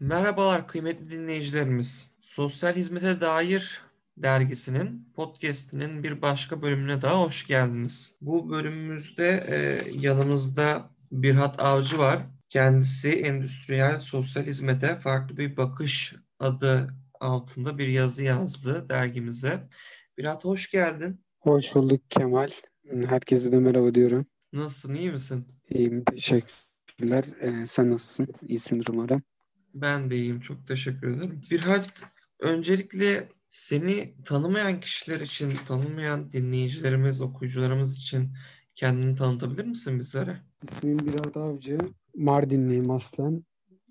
Merhabalar kıymetli dinleyicilerimiz. Sosyal Hizmete Dair dergisinin podcast'inin bir başka bölümüne daha hoş geldiniz. Bu bölümümüzde e, yanımızda Birhat Avcı var. Kendisi endüstriyel sosyal hizmete farklı bir bakış adı altında bir yazı yazdı dergimize. Birhat hoş geldin. Hoş bulduk Kemal. Herkese de merhaba diyorum. Nasılsın, iyi misin? İyiyim, teşekkürler. Ee, sen nasılsın? İyisindir umarım. Ben de iyiyim, çok teşekkür ederim. Birhat, öncelikle seni tanımayan kişiler için, tanımayan dinleyicilerimiz, okuyucularımız için kendini tanıtabilir misin bizlere? İsmim Birhat Avcı. Mardinliyim aslen.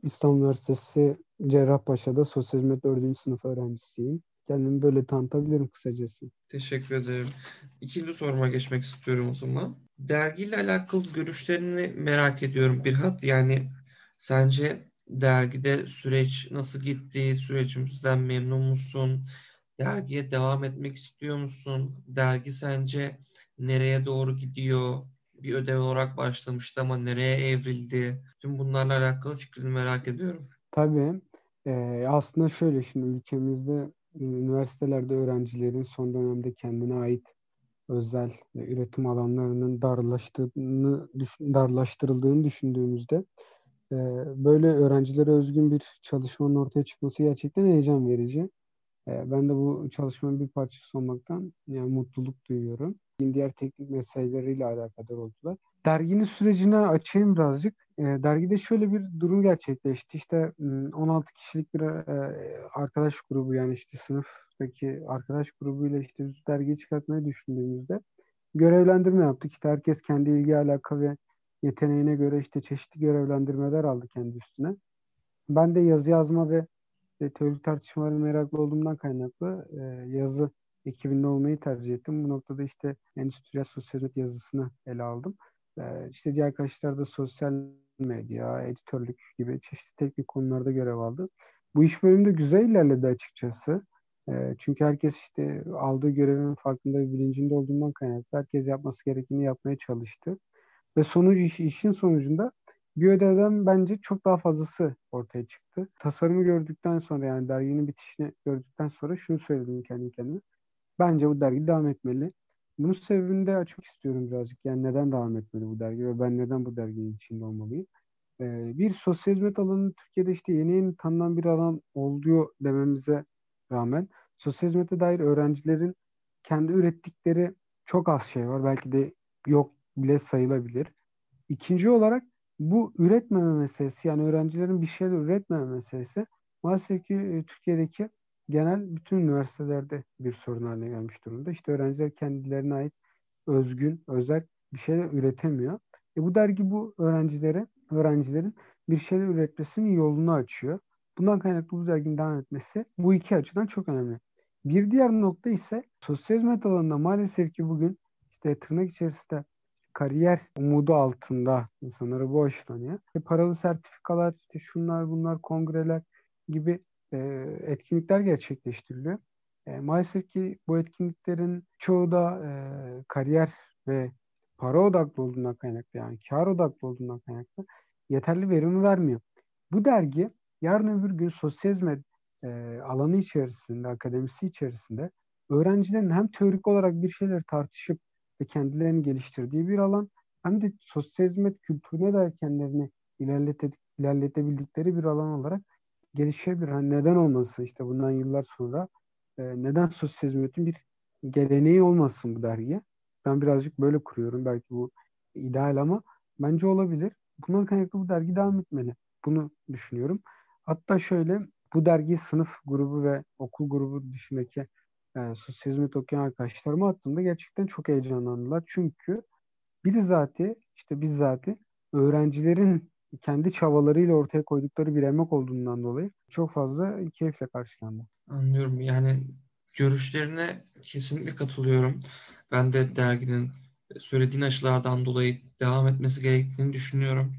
İstanbul Üniversitesi Cerrahpaşa'da sosyal hizmet 4. sınıf öğrencisiyim. Kendimi böyle tanıtabilirim kısacası. Teşekkür ederim. İkinci soruma geçmek istiyorum o zaman. Dergiyle alakalı görüşlerini merak ediyorum Birhat. Yani sence dergide süreç nasıl gitti? Sürecimizden memnun musun? Dergiye devam etmek istiyor musun? Dergi sence nereye doğru gidiyor? Bir ödev olarak başlamıştı ama nereye evrildi? Tüm bunlarla alakalı fikrini merak ediyorum. Tabii. Ee, aslında şöyle şimdi ülkemizde üniversitelerde öğrencilerin son dönemde kendine ait özel üretim alanlarının darlaştığını, darlaştırıldığını düşündüğümüzde e, böyle öğrencilere özgün bir çalışmanın ortaya çıkması gerçekten heyecan verici. E, ben de bu çalışmanın bir parçası olmaktan yani mutluluk duyuyorum. Diğer teknik meseleleriyle alakadar oldular. Derginin sürecine açayım birazcık. E, dergide şöyle bir durum gerçekleşti. İşte 16 kişilik bir arkadaş grubu yani işte sınıftaki arkadaş grubuyla işte biz dergiyi çıkartmayı düşündüğümüzde görevlendirme yaptık. İşte herkes kendi ilgi alaka ve yeteneğine göre işte çeşitli görevlendirmeler aldı kendi üstüne. Ben de yazı yazma ve e, teorik tartışmalara meraklı olduğumdan kaynaklı e, yazı ekibinde olmayı tercih ettim. Bu noktada işte endüstriyel sosyal yazısını ele aldım. E, işte diğer arkadaşlar da sosyal medya, editörlük gibi çeşitli teknik konularda görev aldı. Bu iş bölümünde güzel ilerledi açıkçası. E, çünkü herkes işte aldığı görevin farkında ve bilincinde olduğundan kaynaklı herkes yapması gerekeni yapmaya çalıştı. Ve sonucu iş, işin sonucunda bir ödevden bence çok daha fazlası ortaya çıktı. Tasarımı gördükten sonra yani derginin bitişini gördükten sonra şunu söyledim kendi kendime. Bence bu dergi devam etmeli. Bunun sebebini de açmak istiyorum birazcık. Yani neden devam etmeli bu dergi ve ben neden bu derginin içinde olmalıyım? Ee, bir sosyal hizmet alanı Türkiye'de işte yeni yeni tanınan bir alan oluyor dememize rağmen sosyal hizmete dair öğrencilerin kendi ürettikleri çok az şey var. Belki de yok bile sayılabilir. İkinci olarak bu üretmeme meselesi yani öğrencilerin bir şeyler üretmeme meselesi maalesef ki e, Türkiye'deki genel bütün üniversitelerde bir sorun haline gelmiş durumda. İşte öğrenciler kendilerine ait özgün, özel bir şeyler üretemiyor. E bu dergi bu öğrencilere, öğrencilerin bir şeyler üretmesinin yolunu açıyor. Bundan kaynaklı bu derginin devam etmesi bu iki açıdan çok önemli. Bir diğer nokta ise sosyal hizmet alanında maalesef ki bugün işte tırnak içerisinde kariyer umudu altında insanlara bu aşılanıyor. İşte paralı sertifikalar, işte şunlar bunlar, kongreler gibi e, etkinlikler gerçekleştiriliyor. E, maalesef ki bu etkinliklerin çoğu da e, kariyer ve para odaklı olduğundan kaynaklı yani kar odaklı olduğundan kaynaklı yeterli verimi vermiyor. Bu dergi yarın öbür gün sosyal e, alanı içerisinde, akademisi içerisinde öğrencilerin hem teorik olarak bir şeyler tartışıp ve kendilerini geliştirdiği bir alan hem de sosyal hizmet kültürüne dair kendilerini ilerlete, ilerletebildikleri bir alan olarak gelişebilir. Hani neden olmasın işte bundan yıllar sonra e, neden sosyal hizmetin bir geleneği olmasın bu dergiye? Ben birazcık böyle kuruyorum. Belki bu ideal ama bence olabilir. Bundan kaynaklı bu dergi devam etmeli. Bunu düşünüyorum. Hatta şöyle bu dergi sınıf grubu ve okul grubu dışındaki e, sosyal hizmet okuyan arkadaşlarıma attığımda gerçekten çok heyecanlandılar. Çünkü bizzati işte bizzati öğrencilerin kendi çabalarıyla ortaya koydukları bir emek olduğundan dolayı çok fazla keyifle karşılandı. Anlıyorum. Yani görüşlerine kesinlikle katılıyorum. Ben de derginin söylediğin açılardan dolayı devam etmesi gerektiğini düşünüyorum.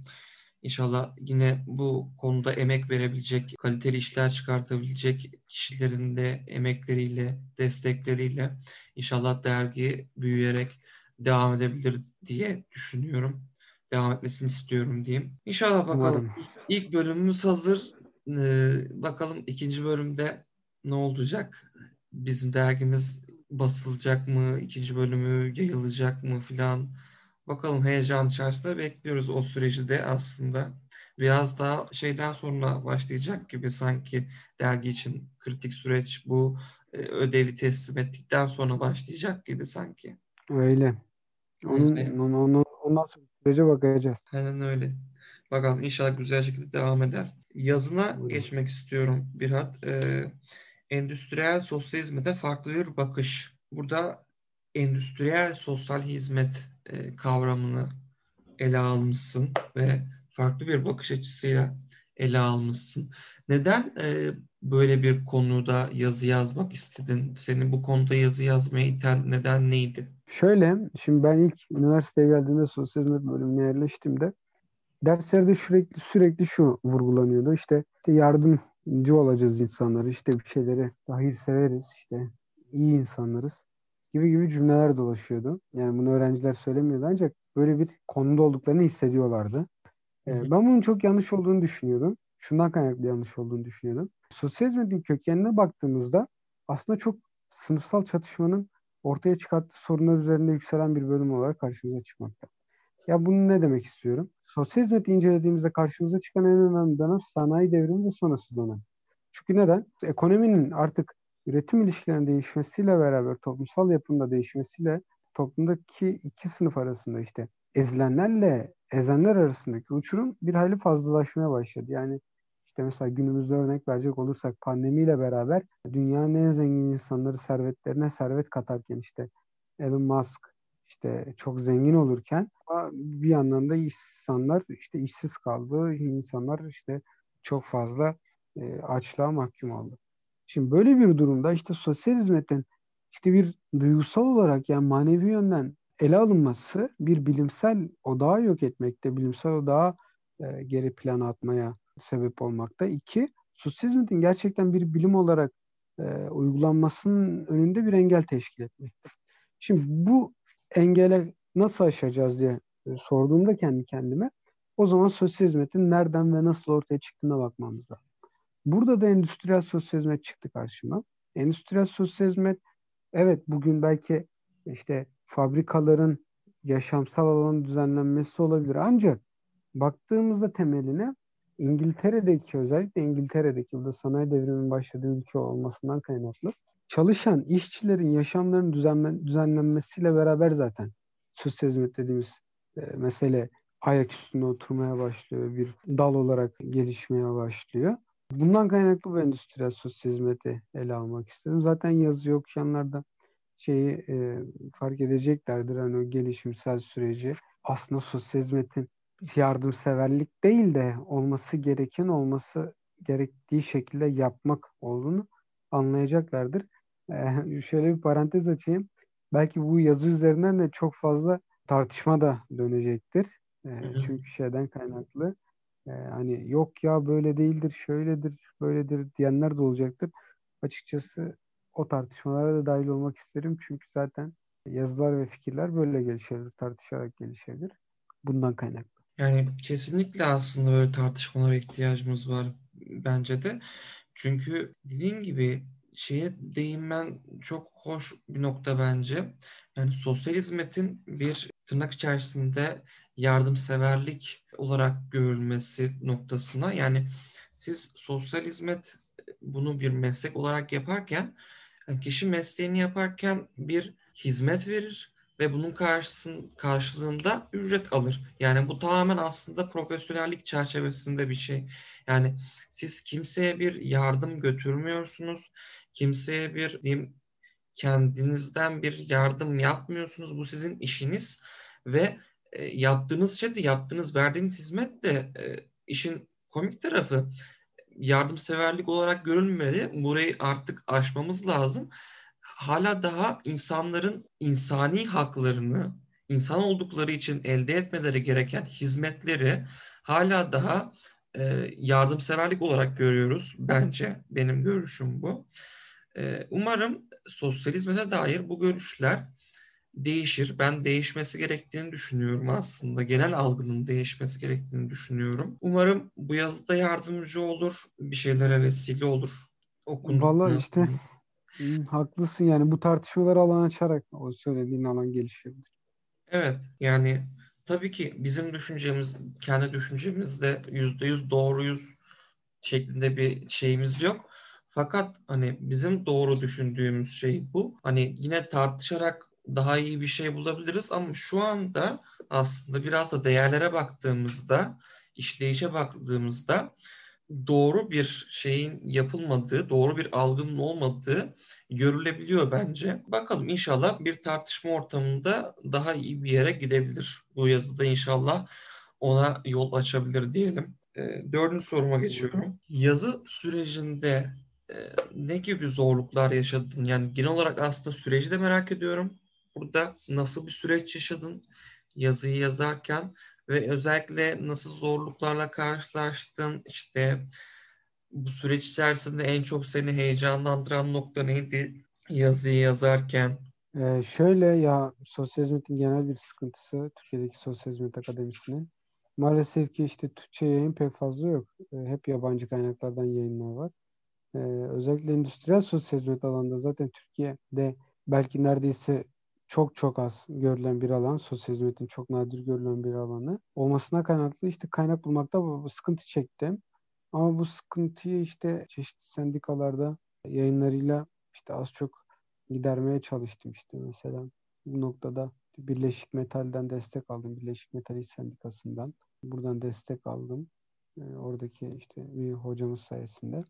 İnşallah yine bu konuda emek verebilecek, kaliteli işler çıkartabilecek kişilerin de emekleriyle, destekleriyle inşallah dergi büyüyerek devam edebilir diye düşünüyorum. Devam etmesini istiyorum diyeyim. İnşallah bakalım. Umarım. İlk bölümümüz hazır. Ee, bakalım ikinci bölümde ne olacak? Bizim dergimiz basılacak mı? İkinci bölümü yayılacak mı filan? Bakalım heyecan içerisinde bekliyoruz o süreci de aslında. Biraz daha şeyden sonra başlayacak gibi sanki dergi için kritik süreç bu e, ödevi teslim ettikten sonra başlayacak gibi sanki. Öyle. Onun, Öyle. onun, onun, ondan sonra sürece bakacağız. Aynen öyle. Bakalım inşallah güzel şekilde devam eder. Yazına Buyurun. geçmek istiyorum Birhat. Ee, endüstriyel sosyalizme de farklı bir bakış. Burada endüstriyel sosyal hizmet e, kavramını ele almışsın ve farklı bir bakış açısıyla ele almışsın. Neden e, böyle bir konuda yazı yazmak istedin? Seni bu konuda yazı yazmaya iten neden neydi? Şöyle, şimdi ben ilk üniversiteye geldiğimde sosyal hizmet bölümüne yerleştiğimde derslerde sürekli sürekli şu vurgulanıyordu. İşte, yardımcı olacağız insanları, işte bir şeyleri hayırseveriz, işte iyi insanlarız gibi gibi cümleler dolaşıyordu. Yani bunu öğrenciler söylemiyordu ancak böyle bir konuda olduklarını hissediyorlardı. Ee, ben bunun çok yanlış olduğunu düşünüyordum. Şundan kaynaklı yanlış olduğunu düşünüyordum. Sosyal hizmetin kökenine baktığımızda aslında çok sınıfsal çatışmanın ortaya çıkarttığı sorunlar üzerinde yükselen bir bölüm olarak karşımıza çıkmakta. Ya bunu ne demek istiyorum? Sosyal hizmeti incelediğimizde karşımıza çıkan en önemli dönem sanayi devrimi ve sonrası dönem. Çünkü neden? Ekonominin artık üretim ilişkilerinin değişmesiyle beraber toplumsal yapında değişmesiyle toplumdaki iki sınıf arasında işte ezilenlerle ezenler arasındaki uçurum bir hayli fazlalaşmaya başladı. Yani işte mesela günümüzde örnek verecek olursak pandemiyle beraber dünyanın en zengin insanları servetlerine servet katarken işte Elon Musk işte çok zengin olurken bir yandan da insanlar işte işsiz kaldı. insanlar işte çok fazla e, açlığa mahkum oldu. Şimdi böyle bir durumda işte sosyal hizmetin işte bir duygusal olarak yani manevi yönden ele alınması bir bilimsel odağı yok etmekte, bilimsel odağı e, geri plana atmaya sebep olmakta. İki, sosyal hizmetin gerçekten bir bilim olarak e, uygulanmasının önünde bir engel teşkil etmekte. Şimdi bu engele nasıl aşacağız diye e, sorduğumda kendi kendime o zaman sosyal hizmetin nereden ve nasıl ortaya çıktığına bakmamız lazım. Burada da endüstriyel sosyal hizmet çıktı karşıma. Endüstriyel sosyal hizmet evet bugün belki işte fabrikaların yaşamsal alanın düzenlenmesi olabilir. Ancak baktığımızda temeline İngiltere'deki özellikle İngiltere'deki burada sanayi devriminin başladığı ülke olmasından kaynaklı çalışan işçilerin yaşamlarının düzenlen, düzenlenmesiyle beraber zaten sosyal hizmet dediğimiz e, mesele ayak üstünde oturmaya başlıyor. Bir dal olarak gelişmeye başlıyor. Bundan kaynaklı bu endüstriyel sosyal hizmeti ele almak istedim. Zaten yazı okuyanlar da şeyi e, fark edeceklerdir. Hani o gelişimsel süreci aslında sosyal hizmetin yardımseverlik değil de olması gereken olması gerektiği şekilde yapmak olduğunu anlayacaklardır. Ee, şöyle bir parantez açayım. Belki bu yazı üzerinden de çok fazla tartışma da dönecektir. Ee, çünkü şeyden kaynaklı. Ee, hani yok ya böyle değildir, şöyledir, böyledir diyenler de olacaktır. Açıkçası o tartışmalara da dahil olmak isterim. Çünkü zaten yazılar ve fikirler böyle gelişebilir, tartışarak gelişebilir. Bundan kaynaklı. Yani kesinlikle aslında böyle tartışmalara ihtiyacımız var bence de. Çünkü dediğin gibi şeye değinmen çok hoş bir nokta bence. Yani sosyal hizmetin bir tırnak içerisinde yardımseverlik olarak görülmesi noktasına yani siz sosyal hizmet bunu bir meslek olarak yaparken kişi mesleğini yaparken bir hizmet verir ve bunun karşısın, karşılığında ücret alır. Yani bu tamamen aslında profesyonellik çerçevesinde bir şey. Yani siz kimseye bir yardım götürmüyorsunuz. Kimseye bir diyeyim kendinizden bir yardım yapmıyorsunuz. Bu sizin işiniz ve e, yaptığınız şey de yaptığınız verdiğiniz hizmet de e, işin komik tarafı yardımseverlik olarak görülmeli. Burayı artık aşmamız lazım hala daha insanların insani haklarını insan oldukları için elde etmeleri gereken hizmetleri hala daha e, yardımseverlik olarak görüyoruz bence. Benim görüşüm bu. E, umarım sosyalizme dair bu görüşler değişir. Ben değişmesi gerektiğini düşünüyorum aslında. Genel algının değişmesi gerektiğini düşünüyorum. Umarım bu yazıda yardımcı olur. Bir şeylere vesile olur. Valla işte haklısın yani bu tartışmaları alan açarak o söylediğin alan gelişebilir. Evet yani tabii ki bizim düşüncemiz, kendi düşüncemizde yüzde yüz doğruyuz şeklinde bir şeyimiz yok. Fakat hani bizim doğru düşündüğümüz şey bu. Hani yine tartışarak daha iyi bir şey bulabiliriz ama şu anda aslında biraz da değerlere baktığımızda, işleyişe baktığımızda doğru bir şeyin yapılmadığı, doğru bir algının olmadığı görülebiliyor bence. Bakalım inşallah bir tartışma ortamında daha iyi bir yere gidebilir. Bu yazıda inşallah ona yol açabilir diyelim. E, dördüncü soruma geçiyorum. Yazı sürecinde e, ne gibi zorluklar yaşadın? Yani genel olarak aslında süreci de merak ediyorum. Burada nasıl bir süreç yaşadın yazıyı yazarken ve özellikle nasıl zorluklarla karşılaştın? İşte bu süreç içerisinde en çok seni heyecanlandıran nokta neydi yazıyı yazarken? Ee, şöyle ya sosyal hizmetin genel bir sıkıntısı Türkiye'deki sosyal hizmet akademisinin maalesef ki işte Türkçe yayın pek fazla yok. Ee, hep yabancı kaynaklardan yayınlar var. Ee, özellikle endüstriyel sosyal hizmet alanında zaten Türkiye'de belki neredeyse çok çok az görülen bir alan. Sosyal hizmetin çok nadir görülen bir alanı. Olmasına kaynaklı işte kaynak bulmakta bu, sıkıntı çektim. Ama bu sıkıntıyı işte çeşitli sendikalarda yayınlarıyla işte az çok gidermeye çalıştım işte mesela. Bu noktada Birleşik Metal'den destek aldım. Birleşik Metal İş Sendikası'ndan. Buradan destek aldım. E, oradaki işte bir hocamız sayesinde.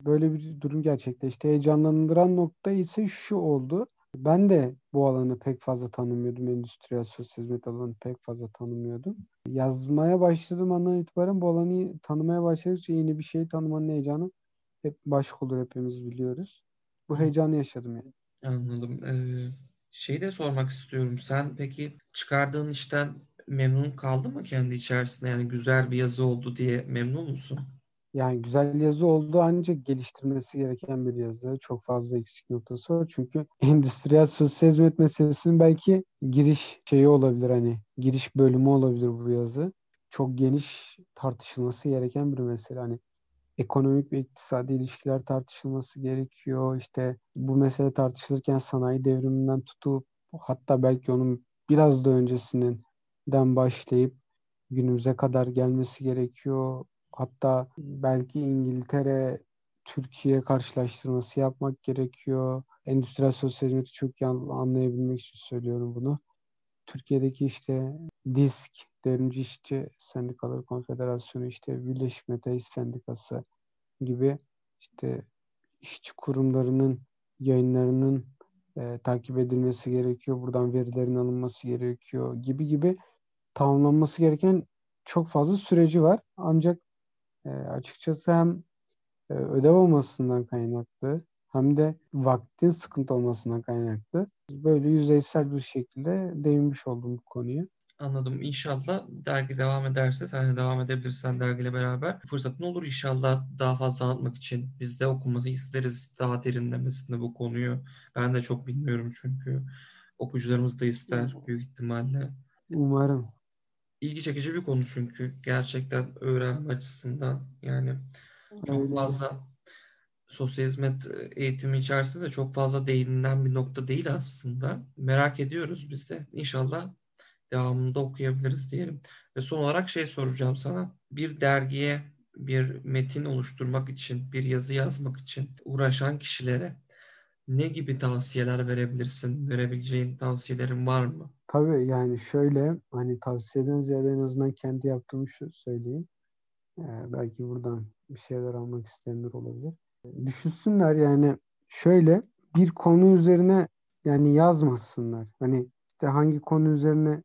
Böyle bir durum gerçekleşti. Heyecanlandıran nokta ise şu oldu. Ben de bu alanı pek fazla tanımıyordum. Endüstriyel sosyal hizmet alanını pek fazla tanımıyordum. Yazmaya başladığım andan itibaren bu alanı tanımaya başladıkça yeni bir şey tanımanın heyecanı hep başka olur hepimiz biliyoruz. Bu heyecanı yaşadım yani. Anladım. Ee, şeyi de sormak istiyorum. Sen peki çıkardığın işten memnun kaldın mı kendi içerisinde? Yani güzel bir yazı oldu diye memnun musun? Yani güzel yazı oldu ancak geliştirmesi gereken bir yazı. Çok fazla eksik noktası var. Çünkü endüstriyel sosyal hizmet meselesinin belki giriş şeyi olabilir hani giriş bölümü olabilir bu yazı. Çok geniş tartışılması gereken bir mesele. Hani ekonomik ve iktisadi ilişkiler tartışılması gerekiyor. İşte bu mesele tartışılırken sanayi devriminden tutup hatta belki onun biraz da öncesinden başlayıp günümüze kadar gelmesi gerekiyor. Hatta belki İngiltere Türkiye karşılaştırması yapmak gerekiyor. Endüstriyel sosyal hizmeti çok iyi anlayabilmek için söylüyorum bunu. Türkiye'deki işte DISK, Devrimci İşçi Sendikaları Konfederasyonu, işte Birleşik Metal Sendikası gibi işte işçi kurumlarının yayınlarının e, takip edilmesi gerekiyor. Buradan verilerin alınması gerekiyor gibi gibi tamamlanması gereken çok fazla süreci var. Ancak e, açıkçası hem e, ödev olmasından kaynaklı hem de vaktin sıkıntı olmasından kaynaklı böyle yüzeysel bir şekilde değinmiş oldum bu konuya. Anladım. İnşallah dergi devam ederse sen de devam edebilirsen dergiyle beraber fırsatın olur inşallah daha fazla anlatmak için. Biz de okuması isteriz daha derinlemesinde bu konuyu. Ben de çok bilmiyorum çünkü. Okuyucularımız da ister büyük ihtimalle. Umarım ilgi çekici bir konu çünkü gerçekten öğrenme açısından yani çok fazla sosyal hizmet eğitimi içerisinde de çok fazla değinilen bir nokta değil aslında. Merak ediyoruz biz de. İnşallah devamında okuyabiliriz diyelim. Ve son olarak şey soracağım sana. Bir dergiye bir metin oluşturmak için, bir yazı yazmak için uğraşan kişilere ne gibi tavsiyeler verebilirsin? Verebileceğin tavsiyelerin var mı? Tabii yani şöyle hani tavsiyeden ziyade en azından kendi yaptığımı şu söyleyeyim. Ee, belki buradan bir şeyler almak isteyenler olabilir. Düşünsünler yani şöyle bir konu üzerine yani yazmasınlar. Hani işte hangi konu üzerine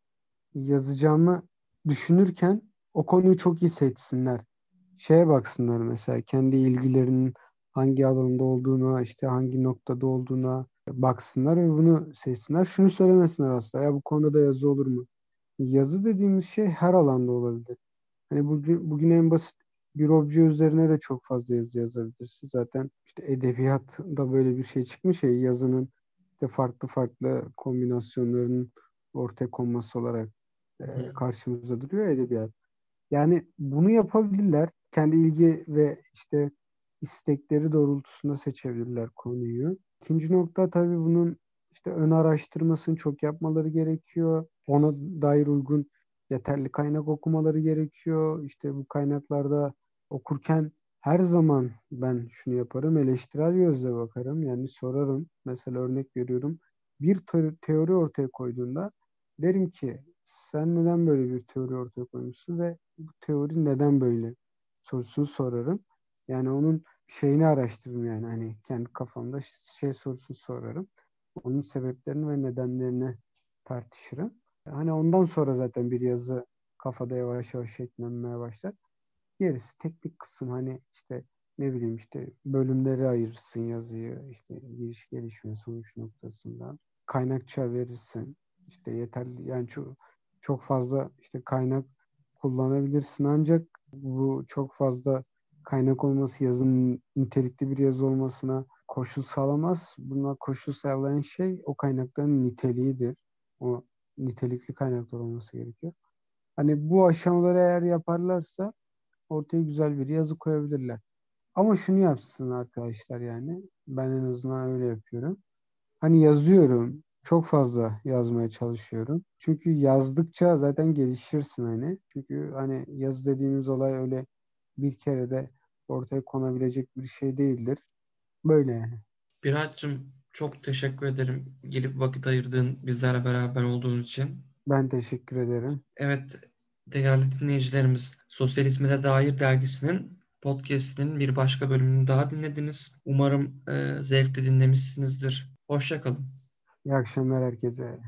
yazacağımı düşünürken o konuyu çok iyi seçsinler. Şeye baksınlar mesela kendi ilgilerinin hangi alanda olduğuna, işte hangi noktada olduğuna baksınlar ve bunu seçsinler. Şunu söylemesinler aslında. Ya bu konuda da yazı olur mu? Yazı dediğimiz şey her alanda olabilir. Hani bugün, bugün en basit bir obje üzerine de çok fazla yazı yazabilirsin. Zaten işte edebiyatta böyle bir şey çıkmış ya yazının işte farklı farklı kombinasyonların ortaya konması olarak e, karşımıza duruyor edebiyat. Yani bunu yapabilirler. Kendi ilgi ve işte istekleri doğrultusunda seçebilirler konuyu. İkinci nokta tabii bunun işte ön araştırmasını çok yapmaları gerekiyor. Ona dair uygun yeterli kaynak okumaları gerekiyor. İşte bu kaynaklarda okurken her zaman ben şunu yaparım. Eleştirel gözle bakarım. Yani sorarım. Mesela örnek veriyorum. Bir teori ortaya koyduğunda derim ki sen neden böyle bir teori ortaya koymuşsun ve bu teori neden böyle sorusunu sorarım. Yani onun şeyini araştırırım yani hani kendi kafamda şey sorusunu sorarım. Onun sebeplerini ve nedenlerini tartışırım. Hani ondan sonra zaten bir yazı kafada yavaş yavaş şekillenmeye başlar. Gerisi teknik kısım hani işte ne bileyim işte bölümleri ayırırsın yazıyı işte giriş gelişme sonuç noktasından kaynakça verirsin işte yeterli yani çok çok fazla işte kaynak kullanabilirsin ancak bu çok fazla kaynak olması yazının nitelikli bir yazı olmasına koşul sağlamaz. Buna koşul sağlayan şey o kaynakların niteliğidir. O nitelikli kaynaklar olması gerekiyor. Hani bu aşamaları eğer yaparlarsa ortaya güzel bir yazı koyabilirler. Ama şunu yapsın arkadaşlar yani. Ben en azından öyle yapıyorum. Hani yazıyorum. Çok fazla yazmaya çalışıyorum. Çünkü yazdıkça zaten gelişirsin hani. Çünkü hani yaz dediğimiz olay öyle bir kere de ortaya konabilecek bir şey değildir. Böyle yani. Birat'cığım çok teşekkür ederim. Gelip vakit ayırdığın, bizlerle beraber olduğun için. Ben teşekkür ederim. Evet, değerli dinleyicilerimiz, Sosyalizme Dair dergisinin podcast'inin bir başka bölümünü daha dinlediniz. Umarım e, zevkle dinlemişsinizdir. Hoşçakalın. İyi akşamlar herkese.